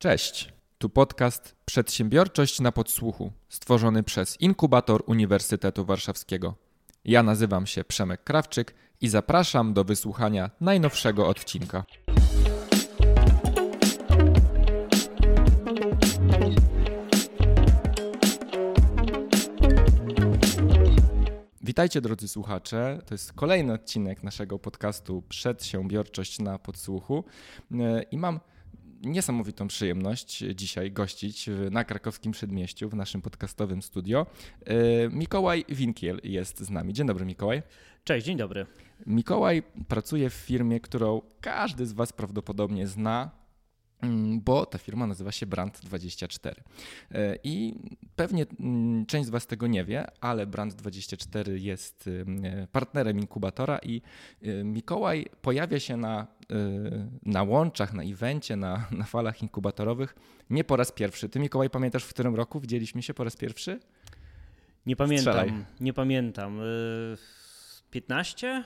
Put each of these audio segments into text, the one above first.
Cześć, tu podcast Przedsiębiorczość na podsłuchu, stworzony przez Inkubator Uniwersytetu Warszawskiego. Ja nazywam się Przemek Krawczyk i zapraszam do wysłuchania najnowszego odcinka. Witajcie drodzy słuchacze. To jest kolejny odcinek naszego podcastu Przedsiębiorczość na podsłuchu i mam niesamowitą przyjemność dzisiaj gościć na krakowskim przedmieściu w naszym podcastowym studio. Mikołaj Winkiel jest z nami. Dzień dobry Mikołaj. Cześć, dzień dobry. Mikołaj pracuje w firmie, którą każdy z Was prawdopodobnie zna, bo ta firma nazywa się Brand24. E, I pewnie mm, część z Was tego nie wie, ale Brand24 jest e, partnerem inkubatora i e, Mikołaj pojawia się na, na łączach, na evencie, na, na falach inkubatorowych nie po raz pierwszy. Ty, Mikołaj, pamiętasz, w którym roku widzieliśmy się po raz pierwszy? Nie pamiętam. Strzelaj. Nie pamiętam. 15?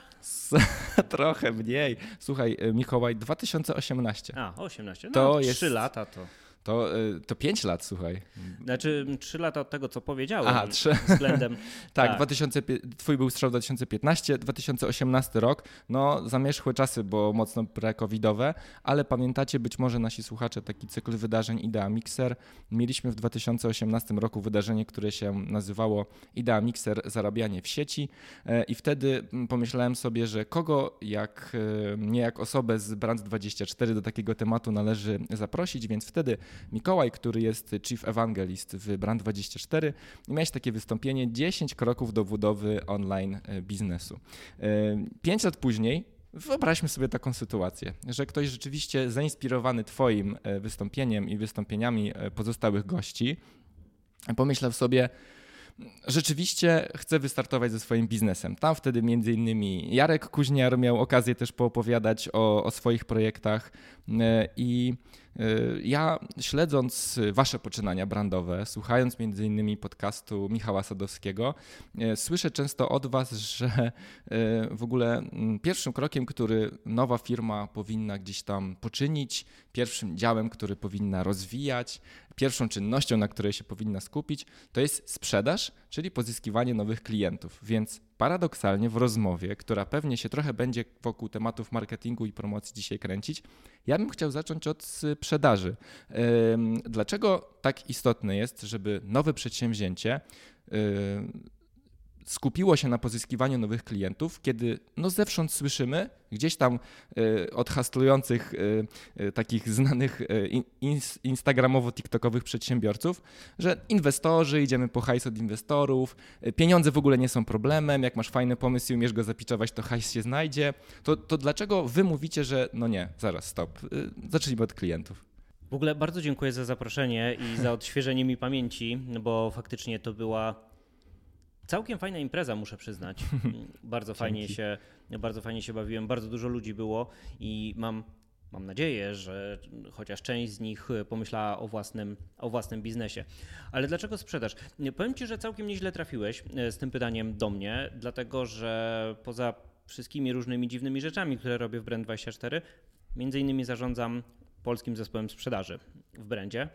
Trochę mniej. Słuchaj, e, Mikołaj, 2018. A, 18. No, to 3 jest... lata to. To, y, to 5 lat, słuchaj. Znaczy 3 lata od tego, co powiedziałem. Aha, 3. Względem. tak, tak. 2000, twój był strzał 2015, 2018 rok. No, zamierzchłe czasy, bo mocno pre-covidowe, ale pamiętacie być może nasi słuchacze taki cykl wydarzeń Idea Mixer. Mieliśmy w 2018 roku wydarzenie, które się nazywało Idea Mixer zarabianie w sieci e, i wtedy mm, pomyślałem sobie, że kogo jak e, nie jak osobę z Brand24 do takiego tematu należy zaprosić, więc wtedy Mikołaj, który jest Chief Evangelist w Brand24 i miałeś takie wystąpienie 10 kroków do budowy online e, biznesu. E, pięć lat później Wyobraźmy sobie taką sytuację, że ktoś rzeczywiście zainspirowany Twoim e, wystąpieniem i wystąpieniami pozostałych gości pomyślał sobie, rzeczywiście chce wystartować ze swoim biznesem. Tam wtedy między innymi Jarek Kuźniar miał okazję też poopowiadać o, o swoich projektach i ja śledząc Wasze poczynania brandowe, słuchając między innymi podcastu Michała Sadowskiego, y, słyszę często od Was, że y, w ogóle mm, pierwszym krokiem, który nowa firma powinna gdzieś tam poczynić, pierwszym działem, który powinna rozwijać, pierwszą czynnością, na której się powinna skupić, to jest sprzedaż, czyli pozyskiwanie nowych klientów. Więc paradoksalnie w rozmowie, która pewnie się trochę będzie wokół tematów marketingu i promocji dzisiaj kręcić, ja bym chciał zacząć od sprzedaży. Dlaczego tak istotne jest, żeby nowe przedsięwzięcie skupiło się na pozyskiwaniu nowych klientów, kiedy no zewsząd słyszymy gdzieś tam y, od hastlujących y, y, takich znanych instagramowo-tiktokowych przedsiębiorców, że inwestorzy, idziemy po hajs od inwestorów, pieniądze w ogóle nie są problemem, jak masz fajny pomysł i umiesz go zapiczować, to hajs się znajdzie. To, to dlaczego wy mówicie, że no nie, zaraz, stop, zacznijmy od klientów? W ogóle bardzo dziękuję za zaproszenie i za odświeżenie mi pamięci, bo faktycznie to była Całkiem fajna impreza, muszę przyznać. bardzo fajnie się, bardzo fajnie się bawiłem, bardzo dużo ludzi było i mam mam nadzieję, że chociaż część z nich pomyślała o własnym, o własnym biznesie. Ale dlaczego sprzedaż? Powiem Ci, że całkiem nieźle trafiłeś e, z tym pytaniem do mnie, dlatego że poza wszystkimi różnymi dziwnymi rzeczami, które robię w Brand24, między innymi zarządzam polskim zespołem sprzedaży w brandzie.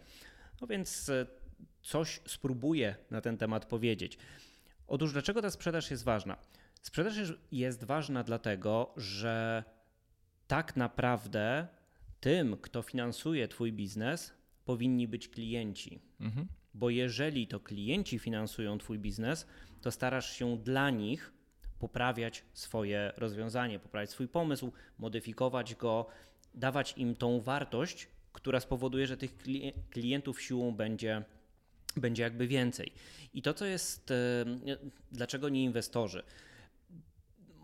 No więc e, coś spróbuję na ten temat powiedzieć. Otóż dlaczego ta sprzedaż jest ważna? Sprzedaż jest ważna dlatego, że tak naprawdę tym, kto finansuje Twój biznes, powinni być klienci. Mhm. Bo jeżeli to klienci finansują Twój biznes, to starasz się dla nich poprawiać swoje rozwiązanie, poprawiać swój pomysł, modyfikować go, dawać im tą wartość, która spowoduje, że tych klientów siłą będzie będzie jakby więcej. I to, co jest, e, dlaczego nie inwestorzy?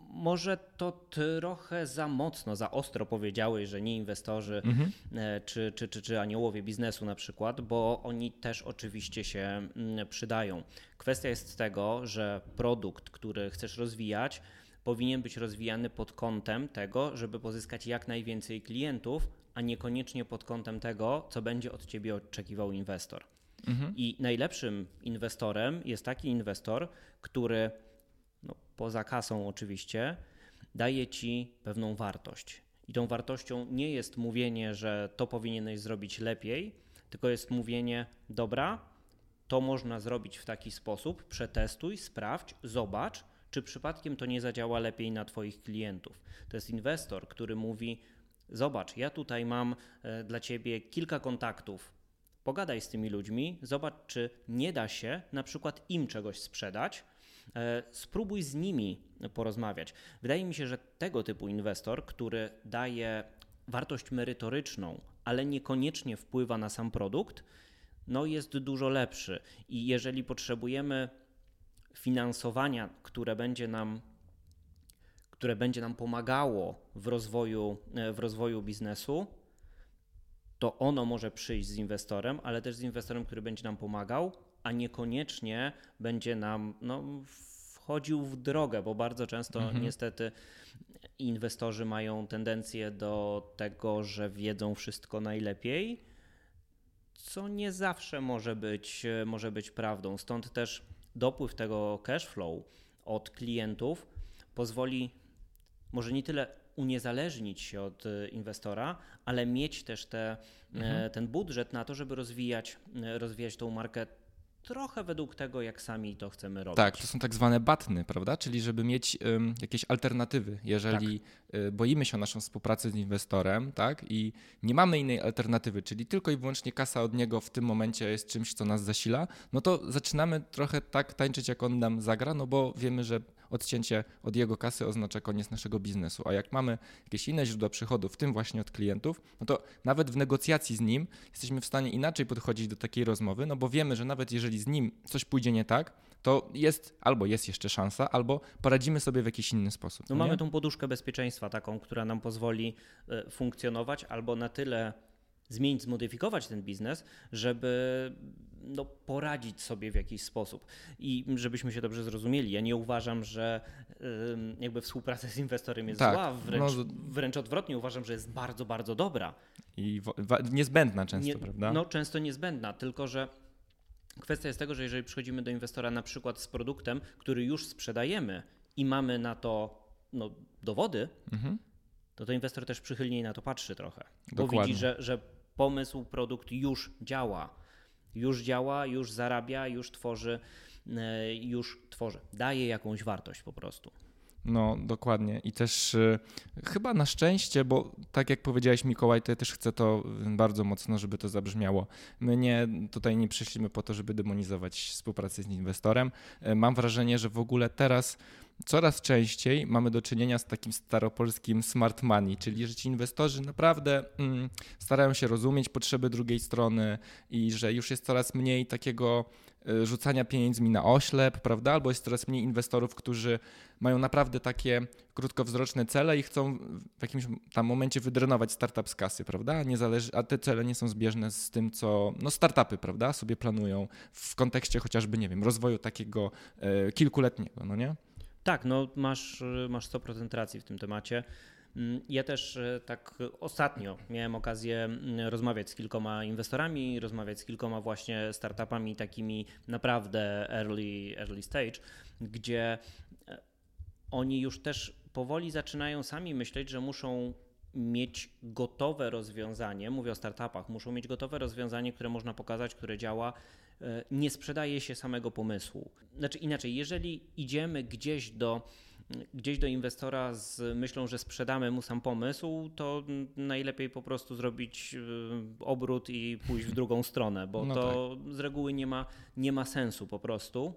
Może to trochę za mocno, za ostro powiedziałeś, że nie inwestorzy mhm. E, czy, czy, czy, czy aniołowie biznesu na przykład, bo oni też oczywiście się mm, przydają. Kwestia jest tego, że produkt, który chcesz rozwijać, powinien być rozwijany pod kątem tego, żeby pozyskać jak najwięcej klientów, a niekoniecznie pod kątem tego, co będzie od ciebie oczekiwał inwestor. Mhm. I najlepszym inwestorem jest taki inwestor, który no, poza kasą oczywiście daje ci pewną wartość. I tą wartością nie jest mówienie, że to powinieneś zrobić lepiej, tylko jest mówienie, dobra, to można zrobić w taki sposób, przetestuj, sprawdź, zobacz, czy przypadkiem to nie zadziała lepiej na Twoich klientów. To jest inwestor, który mówi: Zobacz, ja tutaj mam e, dla Ciebie kilka kontaktów. Pogadaj z tymi ludźmi, zobacz, czy nie da się na przykład im czegoś sprzedać. E, spróbuj z nimi porozmawiać. Wydaje mi się, że tego typu inwestor, który daje wartość merytoryczną, ale niekoniecznie wpływa na sam produkt, no jest dużo lepszy. I jeżeli potrzebujemy finansowania, które będzie nam które będzie nam pomagało w rozwoju, w rozwoju biznesu, to ono może przyjść z inwestorem, ale też z inwestorem, który będzie nam pomagał, a niekoniecznie będzie nam no, wchodził w drogę, bo bardzo często mhm. niestety inwestorzy mają tendencję do tego, że wiedzą wszystko najlepiej, co nie zawsze może być, może być prawdą. Stąd też dopływ tego cash flow od klientów pozwoli może nie tyle uniezależnić się od inwestora, ale mieć też te, mhm. ten budżet na to, żeby rozwijać, rozwijać tą markę trochę według tego, jak sami to chcemy robić. Tak, to są tak zwane batny, prawda? Czyli żeby mieć um, jakieś alternatywy, jeżeli tak. y, boimy się o naszą współpracę z inwestorem, tak? I nie mamy innej alternatywy, czyli tylko i wyłącznie kasa od niego w tym momencie jest czymś, co nas zasila, no to zaczynamy trochę tak tańczyć, jak on nam zagra, no bo wiemy, że odcięcie od jego kasy oznacza koniec naszego biznesu. A jak mamy jakieś inne źródła przychodów, w tym właśnie od klientów, no to nawet w negocjacji z nim jesteśmy w stanie inaczej podchodzić do takiej rozmowy, no bo wiemy, że nawet jeżeli z nim coś pójdzie nie tak, to jest albo jest jeszcze szansa, albo poradzimy sobie w jakiś inny sposób. No, no mamy tą poduszkę bezpieczeństwa taką, która nam pozwoli e, funkcjonować albo na tyle zmienić, zmodyfikować ten biznes, żeby no, poradzić sobie w jakiś sposób. I żebyśmy się dobrze zrozumieli, ja nie uważam, że jakby współpraca z inwestorem jest tak, zła, wręcz, no, wręcz odwrotnie uważam, że jest bardzo, bardzo dobra. I niezbędna często, nie, prawda? No często niezbędna, tylko że kwestia jest tego, że jeżeli przychodzimy do inwestora na przykład z produktem, który już sprzedajemy i mamy na to no, dowody, mhm. to to inwestor też przychylniej na to patrzy trochę, Dokładnie. bo widzi, że, że pomysł, produkt już działa. Już działa, już zarabia, już tworzy, e, już tworzy. Daje jakąś wartość po prostu. No, dokładnie. I też y, chyba na szczęście, bo tak jak powiedziałeś Mikołaj, to ja też chcę to bardzo mocno, żeby to zabrzmiało. My nie, tutaj nie przyszliśmy po to, żeby demonizować współpracę z inwestorem. Y, mam wrażenie, że w ogóle teraz coraz częściej mamy do czynienia z takim staropolskim smart money, czyli że ci inwestorzy naprawdę mm, starają się rozumieć potrzeby drugiej strony i że już jest coraz mniej takiego y, rzucania pieniędzmi na oślep, prawda? Albo jest coraz mniej inwestorów, którzy mają naprawdę takie krótkowzroczne cele i chcą w jakimś tam momencie wydrenować startup z kasy, prawda? A te cele nie są zbieżne z tym, co no startupy, prawda, sobie planują w kontekście chociażby, nie wiem, rozwoju takiego e, kilkuletniego, no nie? Tak, no masz, masz 100% racji w tym temacie. Mm, ja też e, tak ostatnio miałem okazję mm, rozmawiać z kilkoma inwestorami, rozmawiać z kilkoma właśnie startupami takimi naprawdę early, early stage, gdzie e, oni już też powoli zaczynają sami myśleć, że muszą mieć gotowe rozwiązanie, mówię o startupach, muszą mieć gotowe rozwiązanie, które można pokazać, które działa nie sprzedaje się samego pomysłu. Znaczy inaczej, jeżeli idziemy gdzieś do gdzieś do inwestora z myślą, że sprzedamy mu sam pomysł, to najlepiej po prostu zrobić e, obrót i pójść w drugą stronę, bo no to tak. z reguły nie ma, nie ma sensu po prostu,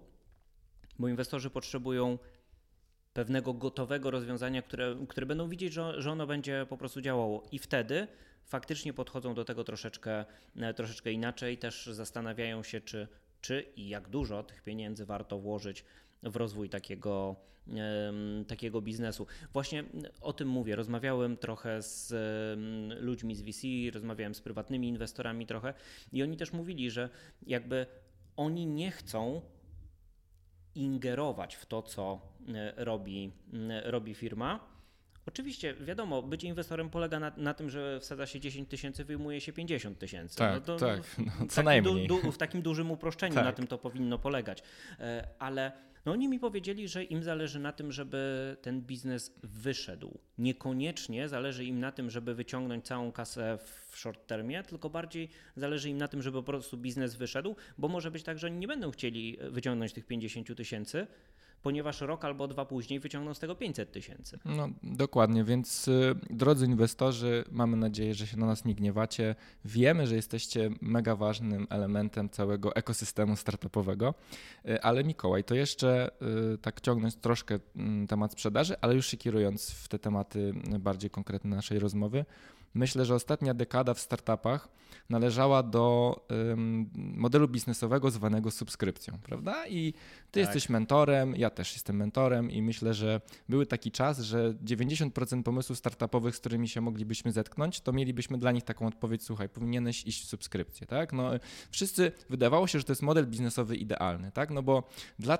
bo inwestorzy potrzebują pewnego gotowego rozwiązania, które, które będą widzieć, że, że ono będzie po prostu działało i wtedy faktycznie podchodzą do tego troszeczkę, e, troszeczkę inaczej, też zastanawiają się, czy, czy i jak dużo tych pieniędzy warto włożyć w rozwój takiego, takiego biznesu. Właśnie o tym mówię. Rozmawiałem trochę z ludźmi z VC, rozmawiałem z prywatnymi inwestorami trochę i oni też mówili, że jakby oni nie chcą ingerować w to, co e, robi, robi firma Oczywiście, wiadomo, być inwestorem polega na, na, tym, że wsadza się 10 tysięcy, wyjmuje się 50 tysięcy. Tak, no to, tak, no, co najmniej. Du, du, w takim dużym uproszczeniu tak. na tym to powinno polegać. E, ale no No oni mi powiedzieli, że im zależy na tym, żeby ten biznes wyszedł. Niekoniecznie zależy im na tym, żeby wyciągnąć całą kasę w short termie, tylko bardziej zależy im na tym, żeby po prostu biznes wyszedł, bo może być tak, że oni nie będą chcieli wyciągnąć tych 50 tysięcy, ponieważ rok albo dwa później wyciągną z tego 500 tysięcy. No dokładnie, więc y, drodzy inwestorzy, mamy nadzieję, że się na nas nie gniewacie. Wiemy, że jesteście mega ważnym elementem całego ekosystemu startupowego, y, ale Mikołaj, to jeszcze y, tak ciągnąć troszkę mm, temat sprzedaży, ale już się kierując w te tematy bardziej konkretne naszej rozmowy, Myślę, że ostatnia dekada w startupach należała do um, modelu biznesowego zwanego subskrypcją, prawda? I ty tak. jesteś mentorem, ja też jestem mentorem i myślę, że był taki czas, że 90% pomysłów startupowych, z którymi się moglibyśmy zetknąć, to mielibyśmy dla nich taką odpowiedź, słuchaj, powinieneś iść w subskrypcję, tak? No, wszyscy, wydawało się, że to jest model biznesowy idealny, tak? No bo dla y,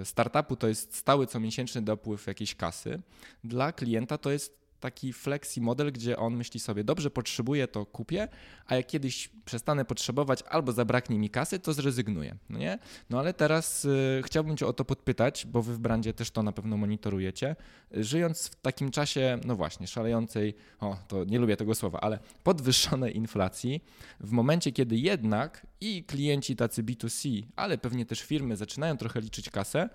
y, startupu to jest stały comiesięczny dopływ jakiejś kasy, dla klienta to jest taki flexi model, gdzie on myśli sobie, dobrze, potrzebuję, to kupię, a jak kiedyś przestanę potrzebować albo zabraknie mi kasy, to zrezygnuję. No nie? No ale teraz y, chciałbym Cię o to podpytać, bo Wy w brandzie też to na pewno monitorujecie. Żyjąc w takim czasie, no właśnie, szalejącej, o, to nie lubię tego słowa, ale podwyższonej inflacji, w momencie, kiedy jednak i klienci tacy B2C, ale pewnie też firmy zaczynają trochę liczyć kasę,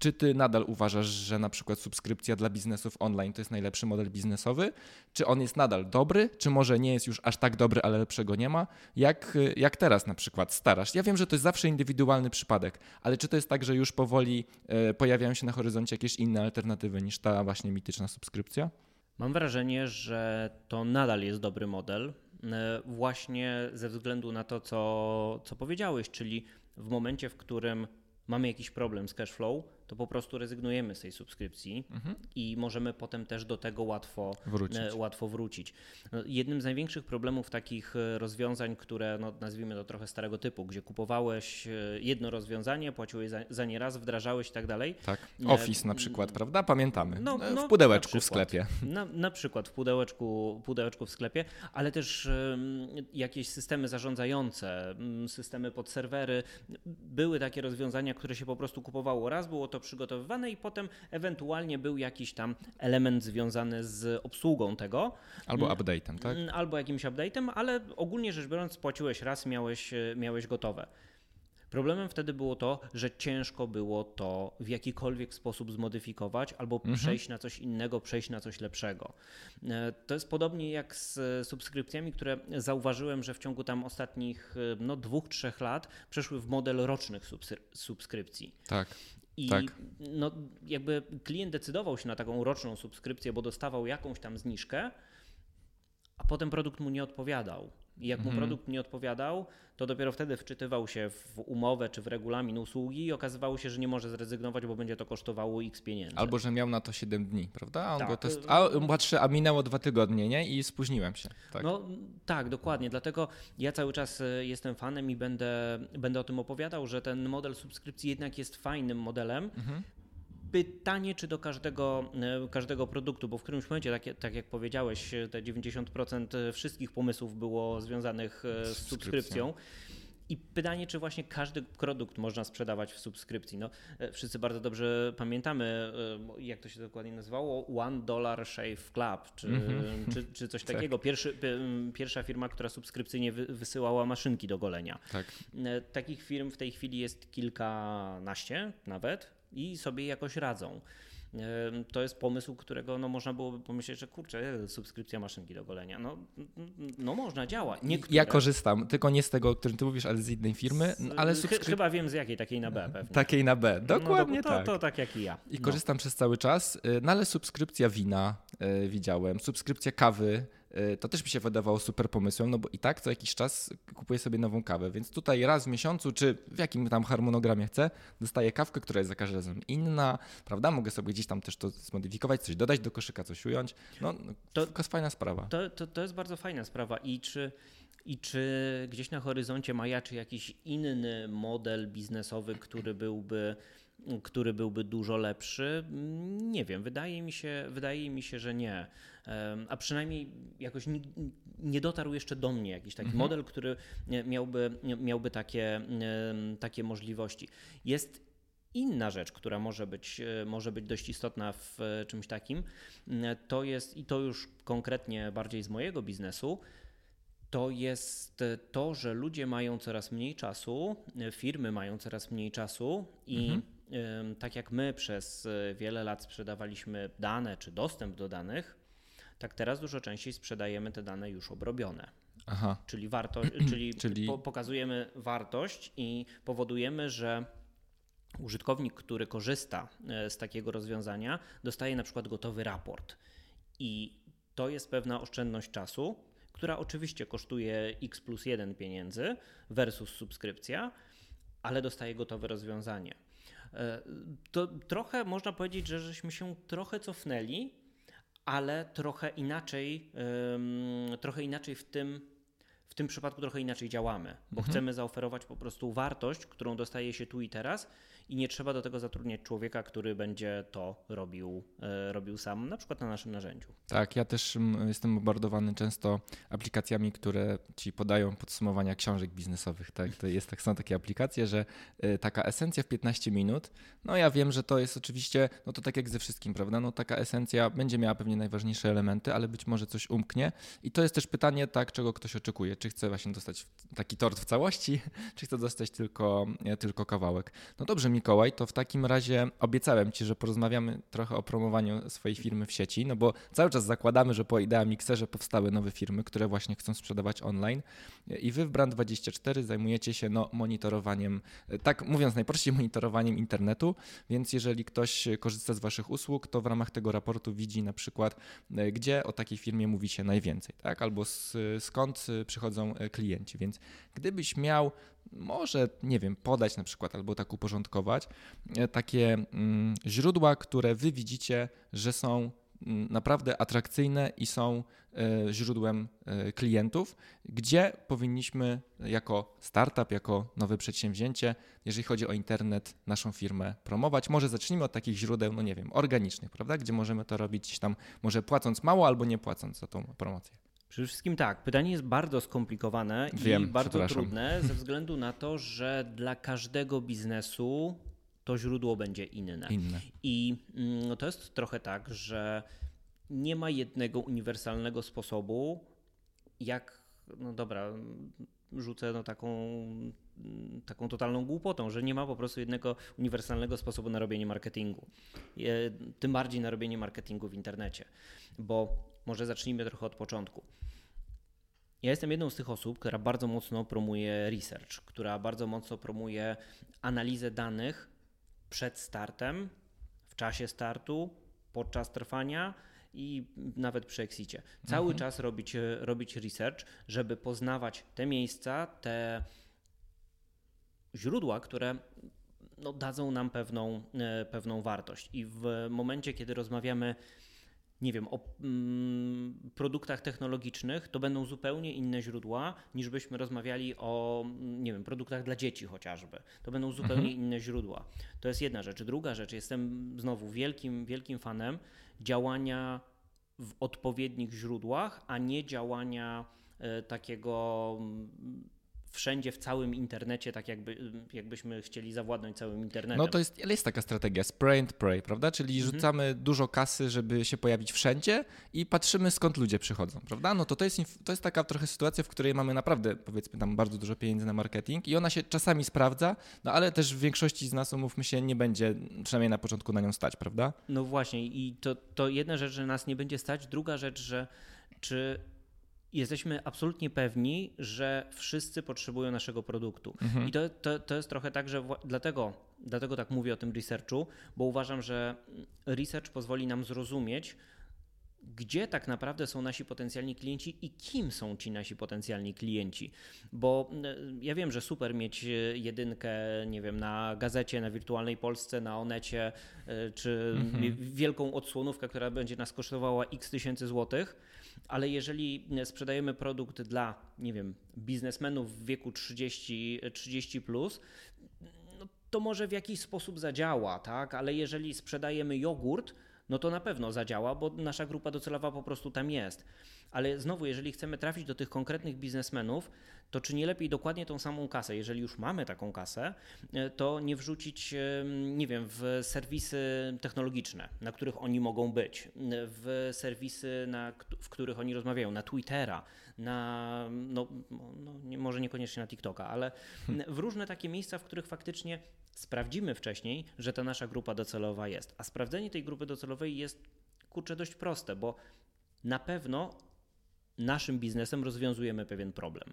czy ty nadal uważasz, że na przykład subskrypcja dla biznesów online to jest najlepszy model biznesowy? Czy on jest nadal dobry? Czy może nie jest już aż tak dobry, ale lepszego nie ma? Jak, jak teraz na przykład starasz? Ja wiem, że to jest zawsze indywidualny przypadek, ale czy to jest tak, że już powoli e, pojawiają się na horyzoncie jakieś inne alternatywy niż ta właśnie mityczna subskrypcja? Mam wrażenie, że to nadal jest dobry model, e, właśnie ze względu na to, co, co powiedziałeś, czyli w momencie, w którym mamy jakiś problem z cash flow, to po prostu rezygnujemy z tej subskrypcji mhm. i możemy potem też do tego łatwo wrócić. E, łatwo wrócić. No, jednym z największych problemów takich e, rozwiązań, które no, nazwijmy to trochę starego typu, gdzie kupowałeś e, jedno rozwiązanie, płaciłeś za, za nie raz, wdrażałeś i tak dalej. Tak, Office na przykład, prawda? Pamiętamy. No, no, w pudełeczku w sklepie. Na, na, przykład w pudełeczku, pudełeczku w sklepie, ale też um, jakieś systemy zarządzające, systemy pod serwery. Były takie rozwiązania, które się po prostu kupowało raz, było to przygotowywane i potem ewentualnie był jakiś tam element związany z obsługą tego. Albo update'em, tak? Mm, albo jakimś update'em, ale ogólnie rzecz biorąc płaciłeś raz, miałeś, miałeś gotowe. Problemem wtedy było to, że ciężko było to w jakikolwiek sposób zmodyfikować albo mhm. przejść na coś innego, przejść na coś lepszego. E, to jest podobnie jak z subskrypcjami, które zauważyłem, że w ciągu tam ostatnich no, dwóch, trzech lat przeszły w model rocznych subskrypcji. Tak. I tak. no, jakby klient decydował się na taką roczną subskrypcję, bo dostawał jakąś tam zniżkę, a potem produkt mu nie odpowiadał. I jak mu mhm. produkt nie odpowiadał, to dopiero wtedy wczytywał się w umowę czy w regulamin usługi i okazywało się, że nie może zrezygnować, bo będzie to kosztowało x pieniędzy. Albo, że miał na to 7 dni, prawda? A on tak. go test... a, patrzy, a minęło dwa tygodnie, nie? I spóźniłem się. Tak. No tak, dokładnie. Dlatego ja cały czas e, jestem fanem i będę, będę o tym opowiadał, że ten model subskrypcji jednak jest fajnym modelem, mhm pytanie, czy do każdego, e, każdego produktu, bo w którymś momencie, tak, tak jak powiedziałeś, te 90% wszystkich pomysłów było związanych e, z subskrypcją. I pytanie, czy właśnie każdy produkt można sprzedawać w subskrypcji. No, e, wszyscy bardzo dobrze pamiętamy, jak to się dokładnie nazywało, One Dollar Shave Club, czy, mm -hmm. czy, czy, coś tak. takiego. Pierwszy, pierwsza firma, która subskrypcyjnie wysyłała maszynki do golenia. Tak. Takich firm w tej chwili jest kilkanaście nawet i sobie jakoś radzą. To jest pomysł, którego no, można byłoby pomyśleć, że kurczę, subskrypcja maszynki do golenia. No, no można, działa. Niektóre... Ja korzystam, tylko nie z tego, o którym ty mówisz, ale z innej firmy. Ale subskryp... Chyba wiem z jakiej, takiej na B pewnie. Takiej na B, dokładnie no, to, tak. To, to, tak jak i ja. I no. korzystam przez cały czas, y, no ale subskrypcja wina y, widziałem, subskrypcja kawy to też mi się wydawało super pomysłem, no bo i tak co jakiś czas kupuję sobie nową kawę, więc tutaj raz w miesiącu, czy w jakim tam harmonogramie chcę, dostaję kawkę, która jest za każdym razem inna, prawda? Mogę sobie gdzieś tam też to zmodyfikować, coś dodać do koszyka, coś ująć. No, to, to jest fajna sprawa. To, to, to jest bardzo fajna sprawa i czy i czy gdzieś na horyzoncie majaczy jakiś inny model biznesowy, który byłby który byłby dużo lepszy? Nie wiem, wydaje mi się, wydaje mi się że nie. A przynajmniej jakoś nie dotarł jeszcze do mnie jakiś taki mhm. model, który miałby, miałby takie, takie możliwości. Jest Inna rzecz, która może być, może być dość istotna w czymś takim, to jest, i to już konkretnie bardziej z mojego biznesu, to jest to, że ludzie mają coraz mniej czasu, firmy mają coraz mniej czasu i mhm tak jak my przez e, wiele lat sprzedawaliśmy dane czy dostęp do danych, tak teraz dużo częściej sprzedajemy te dane już obrobione. Aha. Czyli, warto, czyli, czyli... Po, pokazujemy wartość i powodujemy, że użytkownik, który korzysta e, z takiego rozwiązania, dostaje na przykład gotowy raport. I to jest pewna oszczędność czasu, która oczywiście kosztuje x plus 1 pieniędzy versus subskrypcja, ale dostaje gotowe rozwiązanie. E, to trochę można powiedzieć, że żeśmy się trochę cofnęli, ale trochę inaczej, trochę inaczej w tym, w tym przypadku trochę inaczej działamy, bo mhm. chcemy zaoferować po prostu wartość, którą dostaje się tu i teraz i nie trzeba do tego zatrudniać człowieka, który będzie to robił, e, robił sam, na przykład na naszym narzędziu. Tak, ja też mm, jestem bombardowany często aplikacjami, które ci podają podsumowania książek biznesowych. Tak? To jest, tak, są takie aplikacje, że e, taka esencja w 15 minut, no ja wiem, że to jest oczywiście, no to tak jak ze wszystkim, prawda? No taka esencja będzie miała pewnie najważniejsze elementy, ale być może coś umknie i to jest też pytanie, tak, czego ktoś oczekuje. Czy chce właśnie dostać taki tort w całości, czy chce dostać tylko, e, tylko kawałek. No dobrze, mi Mikołaj, to w takim razie obiecałem Ci, że porozmawiamy trochę o promowaniu swojej firmy w sieci, no bo cały czas zakładamy, że po Idea Mixerze powstały nowe firmy, które właśnie chcą sprzedawać online. I Wy w Brand24 zajmujecie się no, monitorowaniem, tak mówiąc najprościej, monitorowaniem internetu, więc jeżeli ktoś korzysta z Waszych usług, to w ramach tego raportu widzi na przykład, gdzie o takiej firmie mówicie najwięcej, tak? albo skąd przychodzą klienci, więc gdybyś miał może, nie wiem, podać na przykład albo tak uporządkować e, takie mm, źródła, które wy widzicie, że są mm, naprawdę atrakcyjne i są e, źródłem e, klientów, gdzie powinniśmy jako startup, jako nowe przedsięwzięcie, jeżeli chodzi o internet, naszą firmę promować. Może zacznijmy od takich źródeł, no nie wiem, organicznych, prawda, gdzie możemy to robić tam, może płacąc mało albo nie płacąc za tą promocję. Przede wszystkim tak, pytanie jest bardzo skomplikowane Wiem, i bardzo trudne ze względu na to, że dla każdego biznesu to źródło będzie inne. inne. I mm, to jest trochę tak, że nie ma jednego uniwersalnego sposobu, jak, no dobra, rzucę no taką, taką totalną głupotą, że nie ma po prostu jednego uniwersalnego sposobu na robienie marketingu. Tym bardziej na robienie marketingu w internecie, bo może zacznijmy trochę od początku. Ja jestem jedną z tych osób, która bardzo mocno promuje research, która bardzo mocno promuje analizę danych przed startem, w czasie startu, podczas trwania i nawet przy exicie. Cały mhm. czas robić, robić research, żeby poznawać te miejsca, te źródła, które no, dadzą nam pewną, e, pewną wartość. I w momencie, kiedy rozmawiamy nie wiem, o mm, produktach technologicznych, to będą zupełnie inne źródła, niż byśmy rozmawiali o, mm, nie wiem, produktach dla dzieci chociażby. To będą zupełnie mhm. inne źródła. To jest jedna rzecz. Druga rzecz, jestem znowu wielkim, wielkim fanem działania w odpowiednich źródłach, a nie działania e, takiego mm, wszędzie w całym internecie, tak jakby, jakbyśmy chcieli zawładnąć całym internetem. No to jest, ale jest taka strategia, spray and pray, prawda? Czyli mhm. rzucamy dużo kasy, żeby się pojawić wszędzie i patrzymy skąd ludzie przychodzą, prawda? No to to jest, to jest taka trochę sytuacja, w której mamy naprawdę, powiedzmy tam bardzo dużo pieniędzy na marketing i ona się czasami sprawdza, no ale też w większości z nas, umówmy się, nie będzie przynajmniej na początku na nią stać, prawda? No właśnie i to, to jedna rzecz, że nas nie będzie stać, druga rzecz, że czy jesteśmy absolutnie pewni, że wszyscy potrzebują naszego produktu. Mhm. I to, to, to jest trochę tak, że dlatego, dlatego tak mówię o tym researchu, bo uważam, że research pozwoli nam zrozumieć, gdzie tak naprawdę są nasi potencjalni klienci i kim są ci nasi potencjalni klienci. Bo e, ja wiem, że super mieć jedynkę, nie wiem, na gazecie, na wirtualnej Polsce, na Onecie, e, czy mhm. wielką odsłonówkę, która będzie nas kosztowała x tysięcy złotych ale jeżeli sprzedajemy produkt dla, nie wiem, biznesmenów w wieku 30, 30 plus, no to może w jakiś sposób zadziała, tak? Ale jeżeli sprzedajemy jogurt, no to na pewno zadziała, bo nasza grupa docelowa po prostu tam jest. Ale znowu, jeżeli chcemy trafić do tych konkretnych biznesmenów, to czy nie lepiej dokładnie tą samą kasę, jeżeli już mamy taką kasę, e, to nie wrzucić, e, nie wiem, w serwisy technologiczne, na których oni mogą być, w serwisy, na, w których oni rozmawiają, na Twittera, na, no, no nie, może niekoniecznie na TikToka, ale w różne takie miejsca, w których faktycznie sprawdzimy wcześniej, że ta nasza grupa docelowa jest. A sprawdzenie tej grupy docelowej jest kurczę dość proste, bo na pewno naszym biznesem rozwiązujemy pewien problem.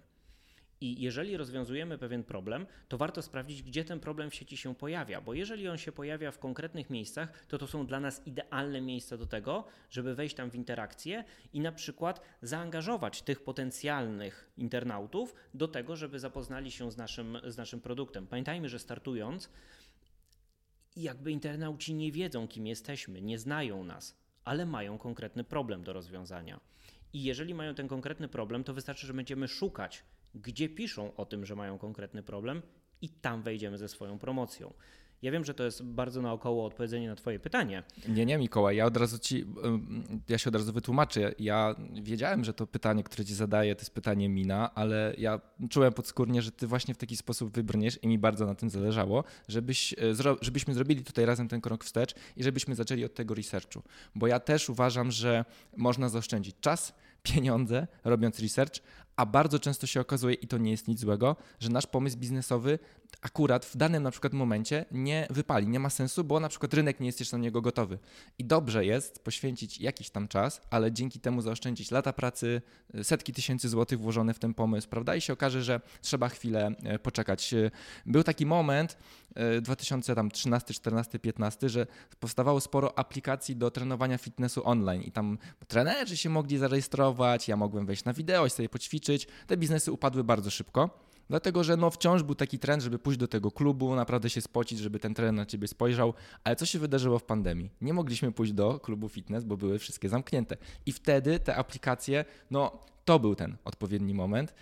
I jeżeli rozwiązujemy pewien problem, to warto sprawdzić, gdzie ten problem w sieci się pojawia, bo jeżeli on się pojawia w konkretnych miejscach, to to są dla nas idealne miejsca do tego, żeby wejść tam w interakcję i na przykład zaangażować tych potencjalnych internautów do tego, żeby zapoznali się z naszym, z naszym produktem. Pamiętajmy, że startując, jakby internauci nie wiedzą, kim jesteśmy, nie znają nas, ale mają konkretny problem do rozwiązania. I jeżeli mają ten konkretny problem, to wystarczy, że będziemy szukać gdzie piszą o tym, że mają konkretny problem i tam wejdziemy ze swoją promocją. Ja wiem, że to jest bardzo naokoło odpowiedzenie na Twoje pytanie. Nie, nie, Mikołaj, ja od razu ci, ja się od razu wytłumaczę. Ja wiedziałem, że to pytanie, które ci zadaję, to jest pytanie mina, ale ja czułem podskórnie, że ty właśnie w taki sposób wybrniesz i mi bardzo na tym zależało, żebyś, e, żebyśmy zrobili tutaj razem ten krok wstecz i żebyśmy zaczęli od tego researchu. Bo ja też uważam, że można zaoszczędzić czas, pieniądze robiąc research, a bardzo często się okazuje, i to nie jest nic złego, że nasz pomysł biznesowy akurat w danym na przykład momencie nie wypali, nie ma sensu, bo na przykład rynek nie jest jeszcze na niego gotowy. I dobrze jest poświęcić jakiś tam czas, ale dzięki temu zaoszczędzić lata pracy, setki tysięcy złotych włożone w ten pomysł, prawda? I się okaże, że trzeba chwilę e, poczekać. Był taki moment, 2013, 14, 15, że powstawało sporo aplikacji do trenowania fitnessu online i tam trenerzy się mogli zarejestrować, ja mogłem wejść na wideo i sobie poćwiczyć. Te biznesy upadły bardzo szybko. Dlatego, że no wciąż był taki trend, żeby pójść do tego klubu, naprawdę się spocić, żeby ten trener na ciebie spojrzał. Ale co się wydarzyło w pandemii? Nie mogliśmy pójść do klubu fitness, bo były wszystkie zamknięte. I wtedy te aplikacje, no to był ten odpowiedni moment.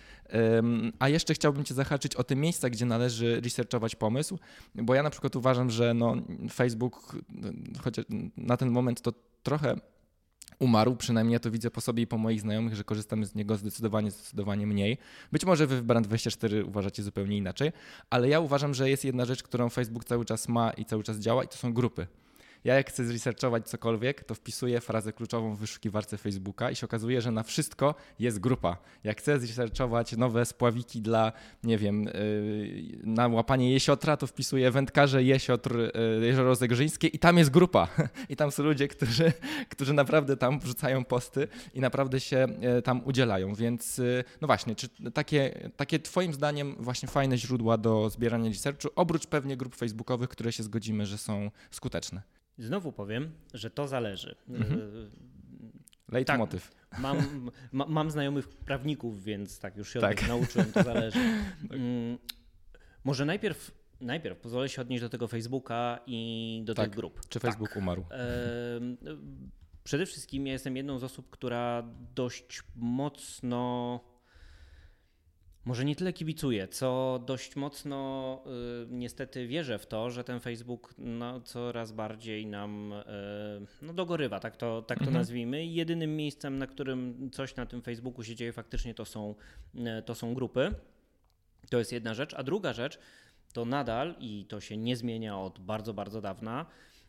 A jeszcze chciałbym Cię zahaczyć o te miejsca, gdzie należy researchować pomysł, bo ja na przykład uważam, że no Facebook, chociaż na ten moment to trochę umarł, przynajmniej ja to widzę po sobie i po moich znajomych, że korzystamy z niego zdecydowanie, zdecydowanie mniej. Być może wy w Brand24 uważacie zupełnie inaczej, ale ja uważam, że jest jedna rzecz, którą Facebook cały czas ma i cały czas działa i to są grupy. Ja jak chcę zresearchować cokolwiek, to wpisuję frazę kluczową w wyszukiwarce Facebooka i się okazuje, że na wszystko jest grupa. Jak chcę zresearchować nowe spławiki dla, nie wiem, yy, na łapanie jesiotra, to wpisuję wędkarze jesiotr yy, Jezioro Zegrzyńskie i tam jest grupa. I tam są ludzie, którzy, którzy naprawdę tam wrzucają posty i naprawdę się yy, tam udzielają. Więc no właśnie, czy takie, takie twoim zdaniem właśnie fajne źródła do zbierania researchu, oprócz pewnie grup facebookowych, które się zgodzimy, że są skuteczne? Znowu powiem, że to zależy. Mhm. E, Leitmotyw. Tak, mam, ma, mam znajomych prawników, więc tak już się tak. od nauczyłem, to zależy. tak. Mm, może najpierw, najpierw pozwolę się odnieść do tego Facebooka i do tak. tych grup. Czy Facebook tak. umarł? E, przede wszystkim ja jestem jedną z osób, która dość mocno może nie tyle kibicuję, co dość mocno y, niestety wierzę w to, że ten Facebook no, coraz bardziej nam y, no, dogorywa, tak to, tak to mhm. nazwijmy. Jedynym miejscem, na którym coś na tym Facebooku się dzieje faktycznie to są, y, to są grupy. To jest jedna rzecz. A druga rzecz to nadal, i to się nie zmienia od bardzo, bardzo dawna,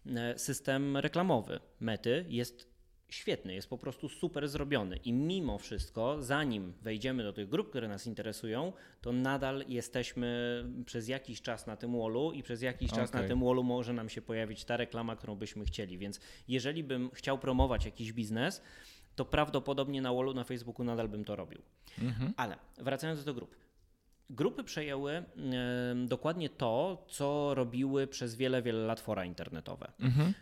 y, system reklamowy Mety jest świetny, jest po prostu super zrobiony i mimo wszystko, zanim wejdziemy do tych grup, które nas interesują, to nadal jesteśmy przez jakiś czas na tym wallu i przez jakiś czas okay. na tym wallu może nam się pojawić ta reklama, którą byśmy chcieli. Więc jeżeli bym chciał promować jakiś biznes, to prawdopodobnie na wallu na Facebooku nadal bym to robił. Mhm. Ale wracając do grup. Grupy przejęły dokładnie to, co robiły przez wiele, wiele lat fora internetowe. Mhm.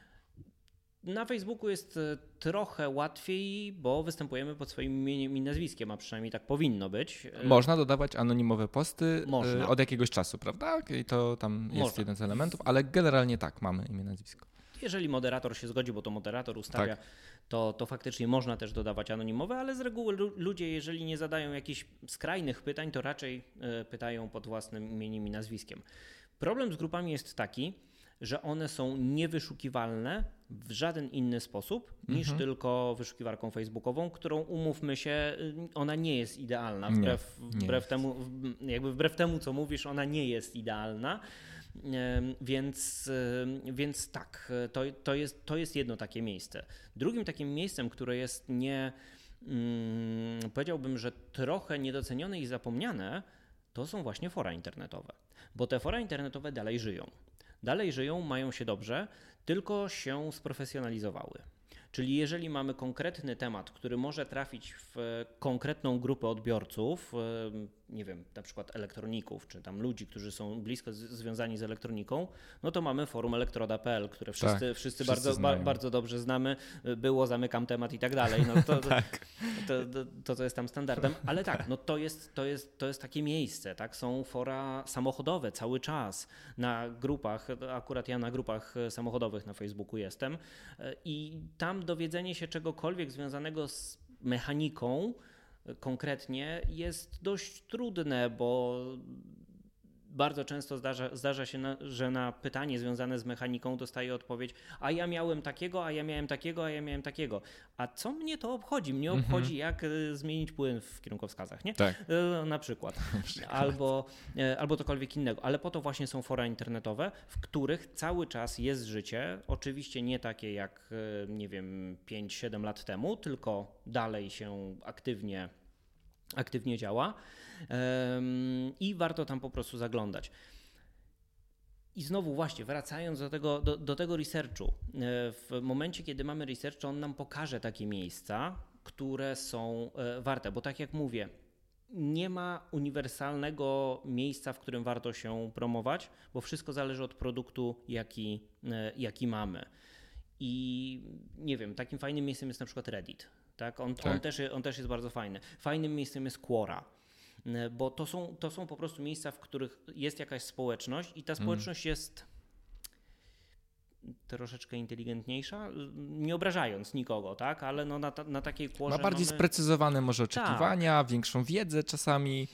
Na Facebooku jest e, trochę łatwiej, bo występujemy pod swoim imieniem i nazwiskiem, a przynajmniej tak powinno być. E, Można dodawać anonimowe posty e, Można. od jakiegoś czasu, prawda? I to tam jest Można. jeden z elementów, ale generalnie tak, mamy imię, nazwisko. Jeżeli moderator się zgodzi, bo to moderator ustawia, tak. to, to faktycznie można też dodawać anonimowe, ale z reguły ludzie, jeżeli nie zadają jakichś skrajnych pytań, to raczej pytają pod własnym imieniem i nazwiskiem. Problem z grupami jest taki, że one są niewyszukiwalne w żaden inny sposób niż Mhm. tylko wyszukiwarką facebookową, którą umówmy się, y, ona nie jest idealna. Wbrew, nie wbrew, jest. temu, jakby wbrew temu, co mówisz, ona nie jest idealna. Więc, więc tak, to, to, jest, to jest jedno takie miejsce. Drugim takim miejscem, które jest nie, mm, powiedziałbym, że trochę niedocenione i zapomniane, to są właśnie fora internetowe. Bo te fora internetowe dalej żyją. Dalej żyją, mają się dobrze, tylko się sprofesjonalizowały. Czyli jeżeli mamy konkretny temat, który może trafić w konkretną grupę odbiorców, nie wiem, na przykład elektroników, czy tam ludzi, którzy są blisko z- związani z elektroniką, no to mamy forum elektroda.pl, które wszyscy, wszyscy, wszyscy bardzo, ba, bardzo dobrze znamy. Było, zamykam temat i tak dalej. No to, to, to, to, to jest tam standardem. Ale tak, no to jest, to jest, to jest takie miejsce, tak? Są fora samochodowe cały czas na grupach, akurat ja na grupach samochodowych na Facebooku jestem i tam dowiedzenie się czegokolwiek związanego z mechaniką konkretnie jest dość trudne, bo bardzo często zdarza, zdarza się, na, że na pytanie związane z mechaniką dostaję odpowiedź, a ja miałem takiego, a ja miałem takiego, a ja miałem takiego. A co mnie to obchodzi? Mnie Mhm. obchodzi, jak y, zmienić płyn w kierunkowskazach, nie? Tak. Y, Na przykład. Albo, e, albo cokolwiek innego. Ale po to właśnie są fora internetowe, w których cały czas jest życie. Oczywiście nie takie jak, e, nie wiem, 5-7 lat temu, tylko dalej się aktywnie, aktywnie działa. I warto tam po prostu zaglądać. I znowu właśnie, wracając do tego, do, do tego researchu, e, w momencie, kiedy mamy research, on nam pokaże takie miejsca, które są e, warte, bo tak jak mówię, nie ma uniwersalnego miejsca, w którym warto się promować, bo wszystko zależy od produktu, jaki, e, jaki mamy. I nie wiem, takim fajnym miejscem jest na przykład Reddit. Tak? On, On, Tak. też, on też jest bardzo fajny. Fajnym miejscem jest Quora. E, Bo to są, to są po prostu miejsca, w których jest jakaś społeczność i ta społeczność jest troszeczkę inteligentniejsza, nie obrażając nikogo, tak? Ale no na, ta, na takiej Ma kłorze bardziej mamy... sprecyzowane może Tak. oczekiwania, większą wiedzę czasami.